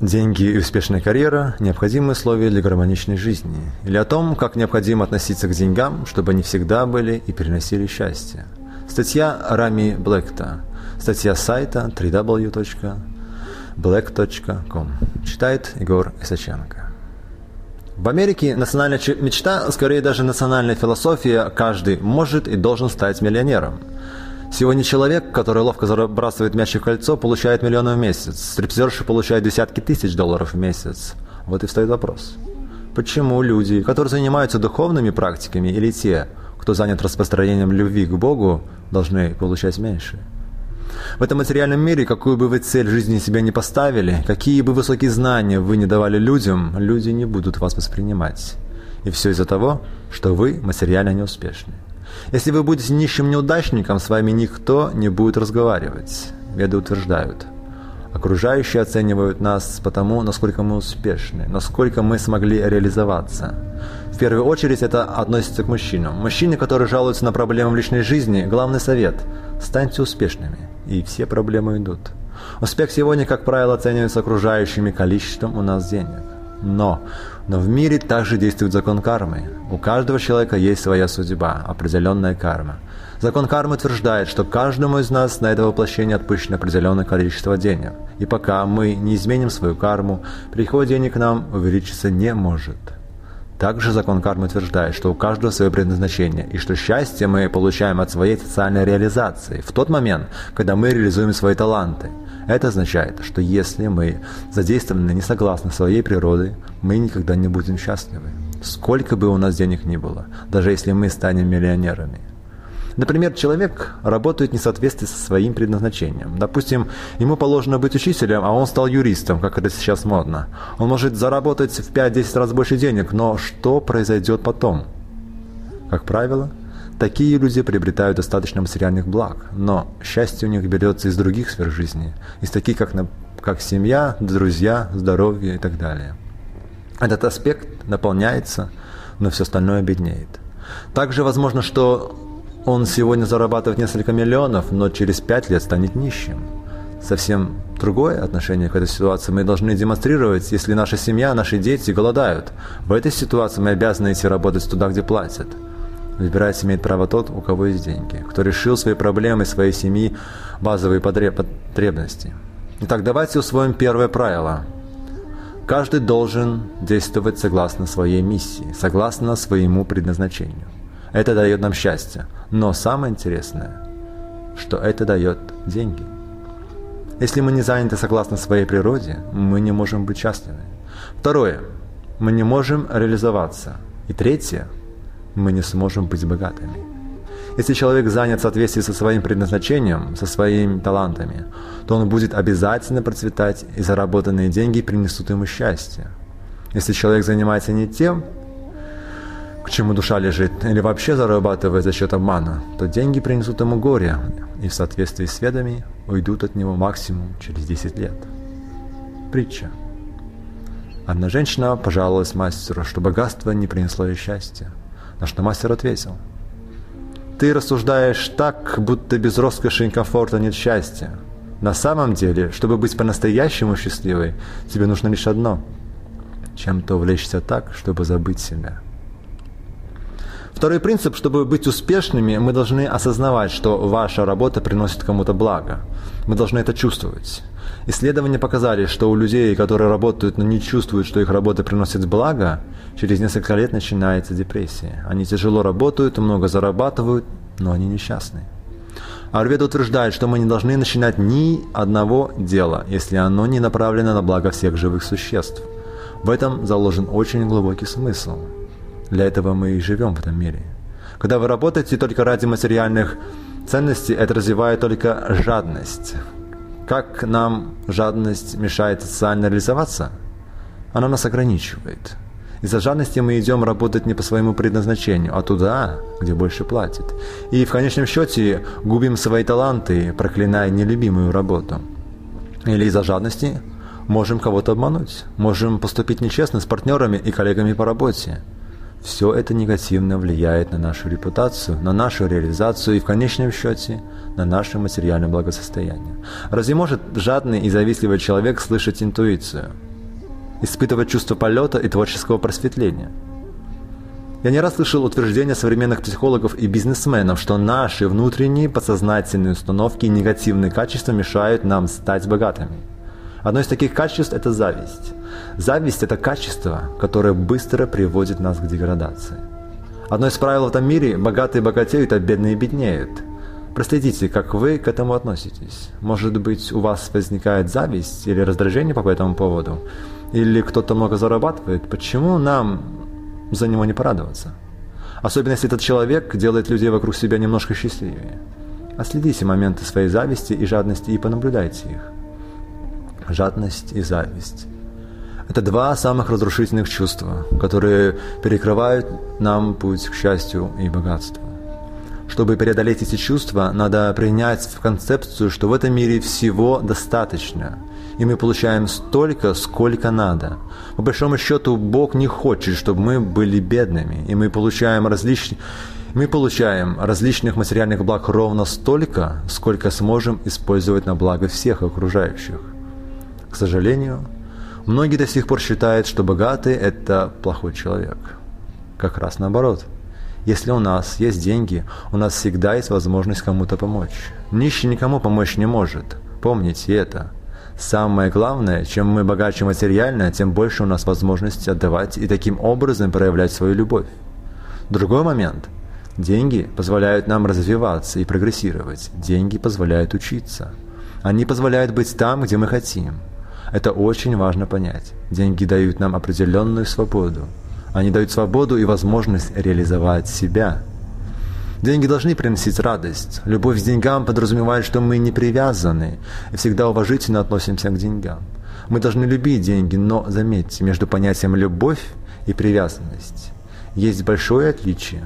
Деньги и успешная карьера – необходимые условия для гармоничной жизни. Или о том, как необходимо относиться к деньгам, чтобы они всегда были и приносили счастье. Статья Рами Блэкта. Статья сайта www.black.com. Читает Егор Исаченко. В Америке национальная мечта, скорее даже национальная философия, каждый может и должен стать миллионером – Сегодня человек, который ловко забрасывает мяч в кольцо, получает миллионы в месяц. Стриптизерши получают десятки тысяч долларов в месяц. Вот и встает вопрос. Почему люди, которые занимаются духовными практиками, или те, кто занят распространением любви к Богу, должны получать меньше? В этом материальном мире, какую бы вы цель жизни себе не поставили, какие бы высокие знания вы не давали людям, люди не будут вас воспринимать. И все из-за того, что вы материально неуспешны. Если вы будете нищим неудачником, с вами никто не будет разговаривать. Веды утверждают. Окружающие оценивают нас потому, насколько мы успешны, насколько мы смогли реализоваться. В первую очередь это относится к мужчинам. Мужчины, которые жалуются на проблемы в личной жизни, главный совет – станьте успешными, и все проблемы идут. Успех сегодня, как правило, оценивается окружающими количеством у нас денег. Но, но в мире также действует закон кармы. У каждого человека есть своя судьба, определенная карма. Закон кармы утверждает, что каждому из нас на это воплощение отпущено определенное количество денег. И пока мы не изменим свою карму, приход денег к нам увеличиться не может. Также закон кармы утверждает, что у каждого свое предназначение, и что счастье мы получаем от своей социальной реализации в тот момент, когда мы реализуем свои таланты – это означает, что если мы задействованы не согласно своей природе, мы никогда не будем счастливы. Сколько бы у нас денег ни было, даже если мы станем миллионерами. Например, человек работает не в соответствии со своим предназначением. Допустим, ему положено быть учителем, а он стал юристом, как это сейчас модно. Он может заработать в 5-10 раз больше денег, но что произойдет потом? Как правило, Такие люди приобретают достаточно материальных благ, но счастье у них берется из других сфер жизни, из таких, как, как семья, друзья, здоровье и так далее. Этот аспект наполняется, но все остальное беднеет. Также возможно, что он сегодня зарабатывает несколько миллионов, но через пять лет станет нищим. Совсем другое отношение к этой ситуации мы должны демонстрировать, если наша семья, наши дети голодают. В этой ситуации мы обязаны идти работать туда, где платят. Выбирать имеет право тот, у кого есть деньги, кто решил свои проблемы, своей семьи, базовые потребности. Итак, давайте усвоим первое правило. Каждый должен действовать согласно своей миссии, согласно своему предназначению. Это дает нам счастье. Но самое интересное, что это дает деньги. Если мы не заняты согласно своей природе, мы не можем быть счастливы. Второе. Мы не можем реализоваться. И третье мы не сможем быть богатыми. Если человек занят в соответствии со своим предназначением, со своими талантами, то он будет обязательно процветать, и заработанные деньги принесут ему счастье. Если человек занимается не тем, к чему душа лежит, или вообще зарабатывает за счет обмана, то деньги принесут ему горе, и в соответствии с ведами уйдут от него максимум через 10 лет. Притча. Одна женщина пожаловалась мастеру, что богатство не принесло ей счастья. На что мастер ответил. Ты рассуждаешь так, будто без роскоши и комфорта нет счастья. На самом деле, чтобы быть по-настоящему счастливой, тебе нужно лишь одно – чем-то увлечься так, чтобы забыть себя. Второй принцип, чтобы быть успешными, мы должны осознавать, что ваша работа приносит кому-то благо. Мы должны это чувствовать. Исследования показали, что у людей, которые работают, но не чувствуют, что их работа приносит благо, через несколько лет начинается депрессия. Они тяжело работают, много зарабатывают, но они несчастны. Арведа утверждает, что мы не должны начинать ни одного дела, если оно не направлено на благо всех живых существ. В этом заложен очень глубокий смысл. Для этого мы и живем в этом мире. Когда вы работаете только ради материальных ценностей, это развивает только жадность. Как нам жадность мешает социально реализоваться? Она нас ограничивает. Из-за жадности мы идем работать не по своему предназначению, а туда, где больше платят. И в конечном счете губим свои таланты, проклиная нелюбимую работу. Или из-за жадности можем кого-то обмануть, можем поступить нечестно с партнерами и коллегами по работе. Все это негативно влияет на нашу репутацию, на нашу реализацию и в конечном счете на наше материальное благосостояние. Разве может жадный и завистливый человек слышать интуицию? Испытывать чувство полета и творческого просветления? Я не раз слышал утверждения современных психологов и бизнесменов, что наши внутренние подсознательные установки и негативные качества мешают нам стать богатыми. Одно из таких качеств – это зависть. Зависть – это качество, которое быстро приводит нас к деградации. Одно из правил в этом мире – богатые богатеют, а бедные беднеют. Проследите, как вы к этому относитесь. Может быть, у вас возникает зависть или раздражение по этому поводу? Или кто-то много зарабатывает? Почему нам за него не порадоваться? Особенно если этот человек делает людей вокруг себя немножко счастливее. Отследите моменты своей зависти и жадности и понаблюдайте их жадность и зависть. Это два самых разрушительных чувства, которые перекрывают нам путь к счастью и богатству. Чтобы преодолеть эти чувства, надо принять в концепцию, что в этом мире всего достаточно, и мы получаем столько, сколько надо. По большому счету, Бог не хочет, чтобы мы были бедными, и мы получаем различные мы получаем различных материальных благ ровно столько, сколько сможем использовать на благо всех окружающих. К сожалению, многие до сих пор считают, что богатый – это плохой человек. Как раз наоборот. Если у нас есть деньги, у нас всегда есть возможность кому-то помочь. Нищий никому помочь не может. Помните это. Самое главное, чем мы богаче материально, тем больше у нас возможности отдавать и таким образом проявлять свою любовь. Другой момент. Деньги позволяют нам развиваться и прогрессировать. Деньги позволяют учиться. Они позволяют быть там, где мы хотим. Это очень важно понять. Деньги дают нам определенную свободу. Они дают свободу и возможность реализовать себя. Деньги должны приносить радость. Любовь к деньгам подразумевает, что мы не привязаны и всегда уважительно относимся к деньгам. Мы должны любить деньги, но заметьте, между понятием «любовь» и «привязанность» есть большое отличие.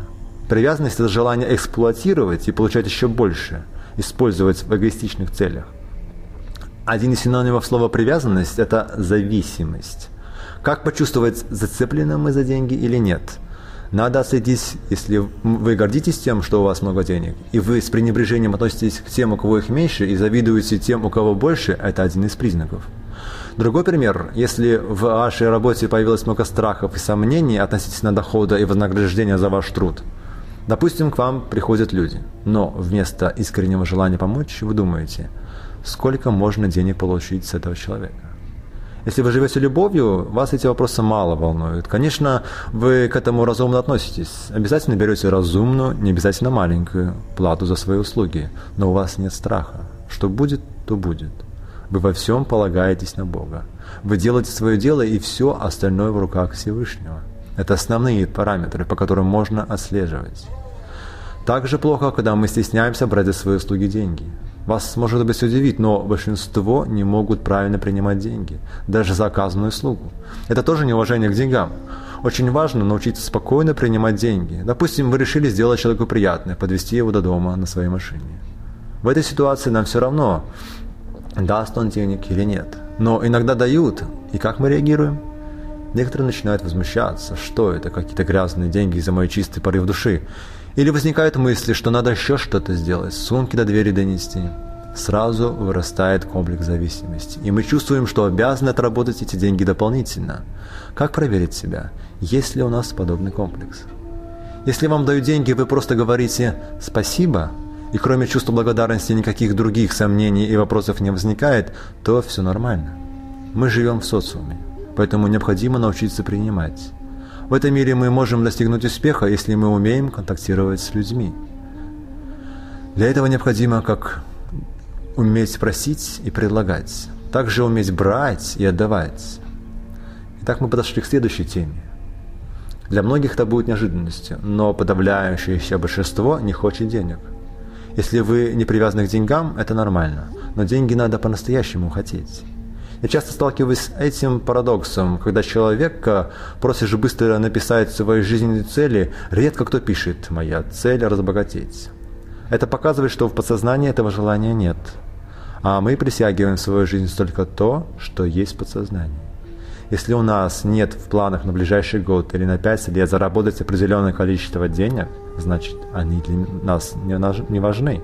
Привязанность – это желание эксплуатировать и получать еще больше, использовать в эгоистичных целях. Один из синонимов слова «привязанность» – это зависимость. Как почувствовать, зацеплены мы за деньги или нет? Надо отследить, если вы гордитесь тем, что у вас много денег, и вы с пренебрежением относитесь к тем, у кого их меньше, и завидуете тем, у кого больше, это один из признаков. Другой пример. Если в вашей работе появилось много страхов и сомнений относительно дохода и вознаграждения за ваш труд, допустим, к вам приходят люди, но вместо искреннего желания помочь вы думаете – сколько можно денег получить с этого человека. Если вы живете любовью, вас эти вопросы мало волнуют. Конечно, вы к этому разумно относитесь. Обязательно берете разумную, не обязательно маленькую плату за свои услуги. Но у вас нет страха. Что будет, то будет. Вы во всем полагаетесь на Бога. Вы делаете свое дело, и все остальное в руках Всевышнего. Это основные параметры, по которым можно отслеживать. Также плохо, когда мы стесняемся брать за свои услуги деньги. Вас, может быть, удивить, но большинство не могут правильно принимать деньги, даже за оказанную услугу. Это тоже неуважение к деньгам. Очень важно научиться спокойно принимать деньги. Допустим, вы решили сделать человеку приятное, подвести его до дома на своей машине. В этой ситуации нам все равно, даст он денег или нет. Но иногда дают, и как мы реагируем? Некоторые начинают возмущаться, что это, какие-то грязные деньги за мой чистый порыв души. Или возникают мысли, что надо еще что-то сделать, сумки до двери донести. Сразу вырастает комплекс зависимости. И мы чувствуем, что обязаны отработать эти деньги дополнительно. Как проверить себя? Есть ли у нас подобный комплекс? Если вам дают деньги, вы просто говорите «спасибо», и кроме чувства благодарности никаких других сомнений и вопросов не возникает, то все нормально. Мы живем в социуме, поэтому необходимо научиться принимать. В этом мире мы можем достигнуть успеха, если мы умеем контактировать с людьми. Для этого необходимо как уметь просить и предлагать, также уметь брать и отдавать. Итак, мы подошли к следующей теме. Для многих это будет неожиданностью, но подавляющее большинство не хочет денег. Если вы не привязаны к деньгам, это нормально, но деньги надо по-настоящему хотеть. Я часто сталкиваюсь с этим парадоксом, когда человек просишь быстро написать свои жизненные цели, редко кто пишет «моя цель – разбогатеть». Это показывает, что в подсознании этого желания нет. А мы присягиваем в свою жизнь только то, что есть в подсознании. Если у нас нет в планах на ближайший год или на 5 лет заработать определенное количество денег, значит, они для нас не важны.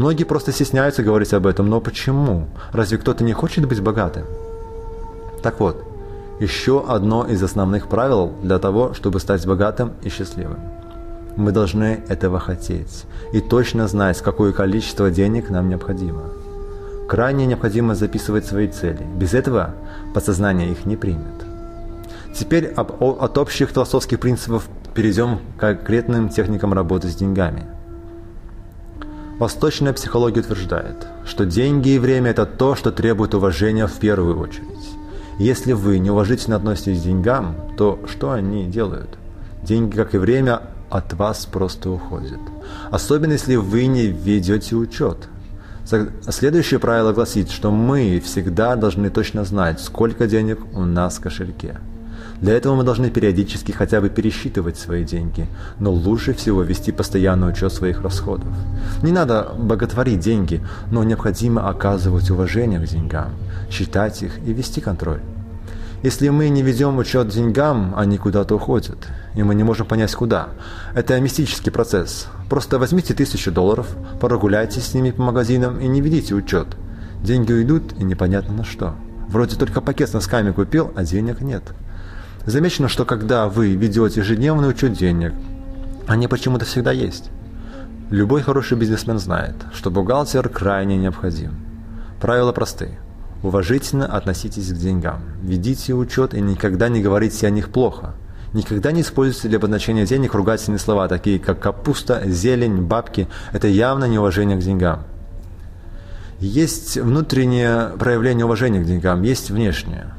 Многие просто стесняются говорить об этом, но почему? Разве кто-то не хочет быть богатым? Так вот, еще одно из основных правил для того, чтобы стать богатым и счастливым. Мы должны этого хотеть и точно знать, какое количество денег нам необходимо. Крайне необходимо записывать свои цели. Без этого подсознание их не примет. Теперь об, от общих философских принципов перейдем к конкретным техникам работы с деньгами. Восточная психология утверждает, что деньги и время – это то, что требует уважения в первую очередь. Если вы неуважительно относитесь к деньгам, то что они делают? Деньги, как и время, от вас просто уходят. Особенно, если вы не ведете учет – Следующее правило гласит, что мы всегда должны точно знать, сколько денег у нас в кошельке. Для этого мы должны периодически хотя бы пересчитывать свои деньги, но лучше всего вести постоянный учет своих расходов. Не надо боготворить деньги, но необходимо оказывать уважение к деньгам, считать их и вести контроль. Если мы не ведем учет деньгам, они куда-то уходят, и мы не можем понять куда. Это мистический процесс. Просто возьмите тысячу долларов, прогуляйтесь с ними по магазинам и не ведите учет. Деньги уйдут и непонятно на что. Вроде только пакет с носками купил, а денег нет. Замечено, что когда вы ведете ежедневный учет денег, они почему-то всегда есть. Любой хороший бизнесмен знает, что бухгалтер крайне необходим. Правила простые. Уважительно относитесь к деньгам. Ведите учет и никогда не говорите о них плохо. Никогда не используйте для обозначения денег ругательные слова, такие как капуста, зелень, бабки. Это явно неуважение к деньгам. Есть внутреннее проявление уважения к деньгам, есть внешнее.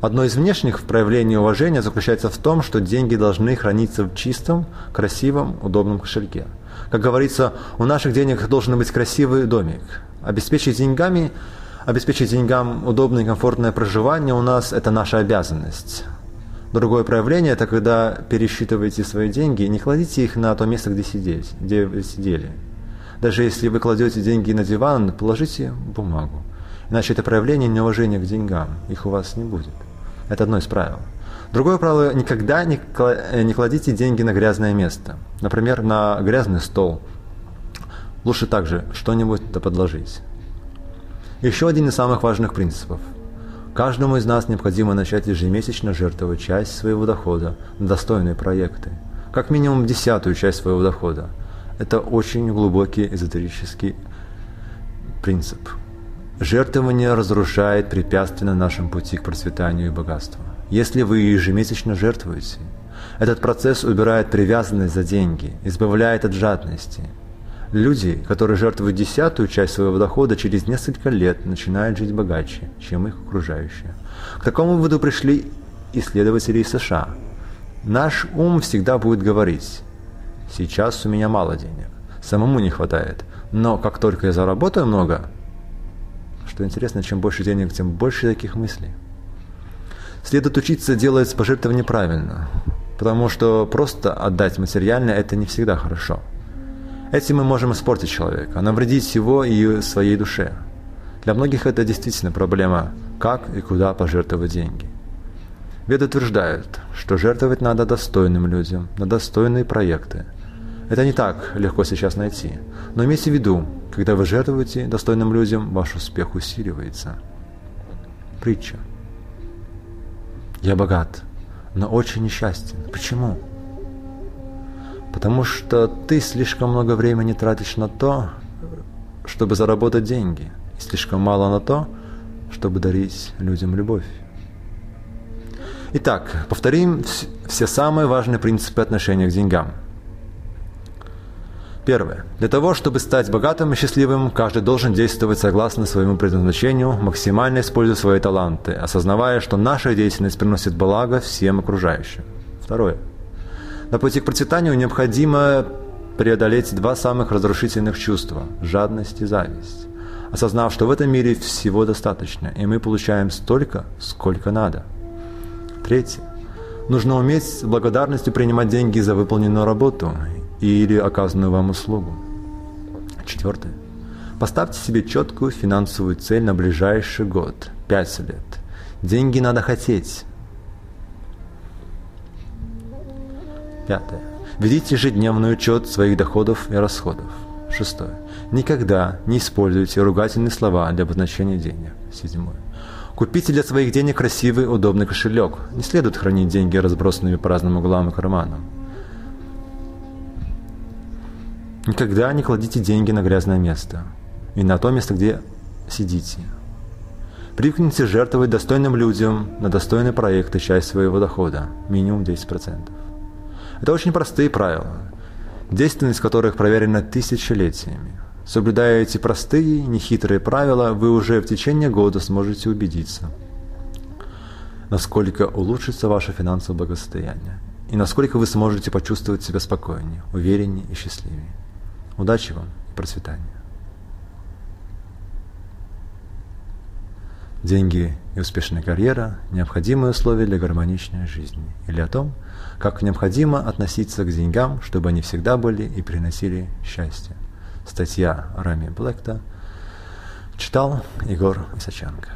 Одно из внешних проявлений уважения заключается в том, что деньги должны храниться в чистом, красивом, удобном кошельке. Как говорится, у наших денег должен быть красивый домик. Обеспечить деньгами Обеспечить деньгам удобное и комфортное проживание у нас – это наша обязанность. Другое проявление – это когда пересчитываете свои деньги, не кладите их на то место, где, сидеть, где вы сидели. Даже если вы кладете деньги на диван, положите бумагу. Иначе это проявление неуважения к деньгам. Их у вас не будет. Это одно из правил. Другое правило – никогда не кладите деньги на грязное место. Например, на грязный стол. Лучше также что-нибудь подложить. Еще один из самых важных принципов. Каждому из нас необходимо начать ежемесячно жертвовать часть своего дохода на достойные проекты. Как минимум десятую часть своего дохода. Это очень глубокий эзотерический принцип. Жертвование разрушает препятствия на нашем пути к процветанию и богатству. Если вы ежемесячно жертвуете, этот процесс убирает привязанность за деньги, избавляет от жадности – Люди, которые жертвуют десятую часть своего дохода, через несколько лет начинают жить богаче, чем их окружающие. К такому выводу пришли исследователи из США. Наш ум всегда будет говорить, сейчас у меня мало денег, самому не хватает, но как только я заработаю много, что интересно, чем больше денег, тем больше таких мыслей. Следует учиться делать пожертвования правильно, потому что просто отдать материально – это не всегда хорошо – Этим мы можем испортить человека, навредить его и своей душе. Для многих это действительно проблема, как и куда пожертвовать деньги. Веды утверждают, что жертвовать надо достойным людям, на достойные проекты. Это не так легко сейчас найти, но имейте в виду, когда вы жертвуете достойным людям, ваш успех усиливается. Притча. Я богат, но очень несчастен. Почему? Потому что ты слишком много времени тратишь на то, чтобы заработать деньги, и слишком мало на то, чтобы дарить людям любовь. Итак, повторим все самые важные принципы отношения к деньгам. Первое. Для того, чтобы стать богатым и счастливым, каждый должен действовать согласно своему предназначению, максимально используя свои таланты, осознавая, что наша деятельность приносит благо всем окружающим. Второе. На пути к процветанию необходимо преодолеть два самых разрушительных чувства – жадность и зависть. осознав, что в этом мире всего достаточно, и мы получаем столько, сколько надо. Третье. Нужно уметь с благодарностью принимать деньги за выполненную работу или оказанную вам услугу. Четвертое. Поставьте себе четкую финансовую цель на ближайший год, 5 лет. Деньги надо хотеть. Пятое. Ведите ежедневный учет своих доходов и расходов. Шестое. Никогда не используйте ругательные слова для обозначения денег. Седьмое. Купите для своих денег красивый, удобный кошелек. Не следует хранить деньги разбросанными по разным углам и карманам. Никогда не кладите деньги на грязное место и на то место, где сидите. Привыкните жертвовать достойным людям на достойные проекты часть своего дохода, минимум 10%. Это очень простые правила, действенность которых проверена тысячелетиями. Соблюдая эти простые, нехитрые правила, вы уже в течение года сможете убедиться, насколько улучшится ваше финансовое благосостояние и насколько вы сможете почувствовать себя спокойнее, увереннее и счастливее. Удачи вам и процветания! Деньги и успешная карьера – необходимые условия для гармоничной жизни. Или о том, как необходимо относиться к деньгам, чтобы они всегда были и приносили счастье. Статья Рами Блэкта. Читал Егор Исаченко.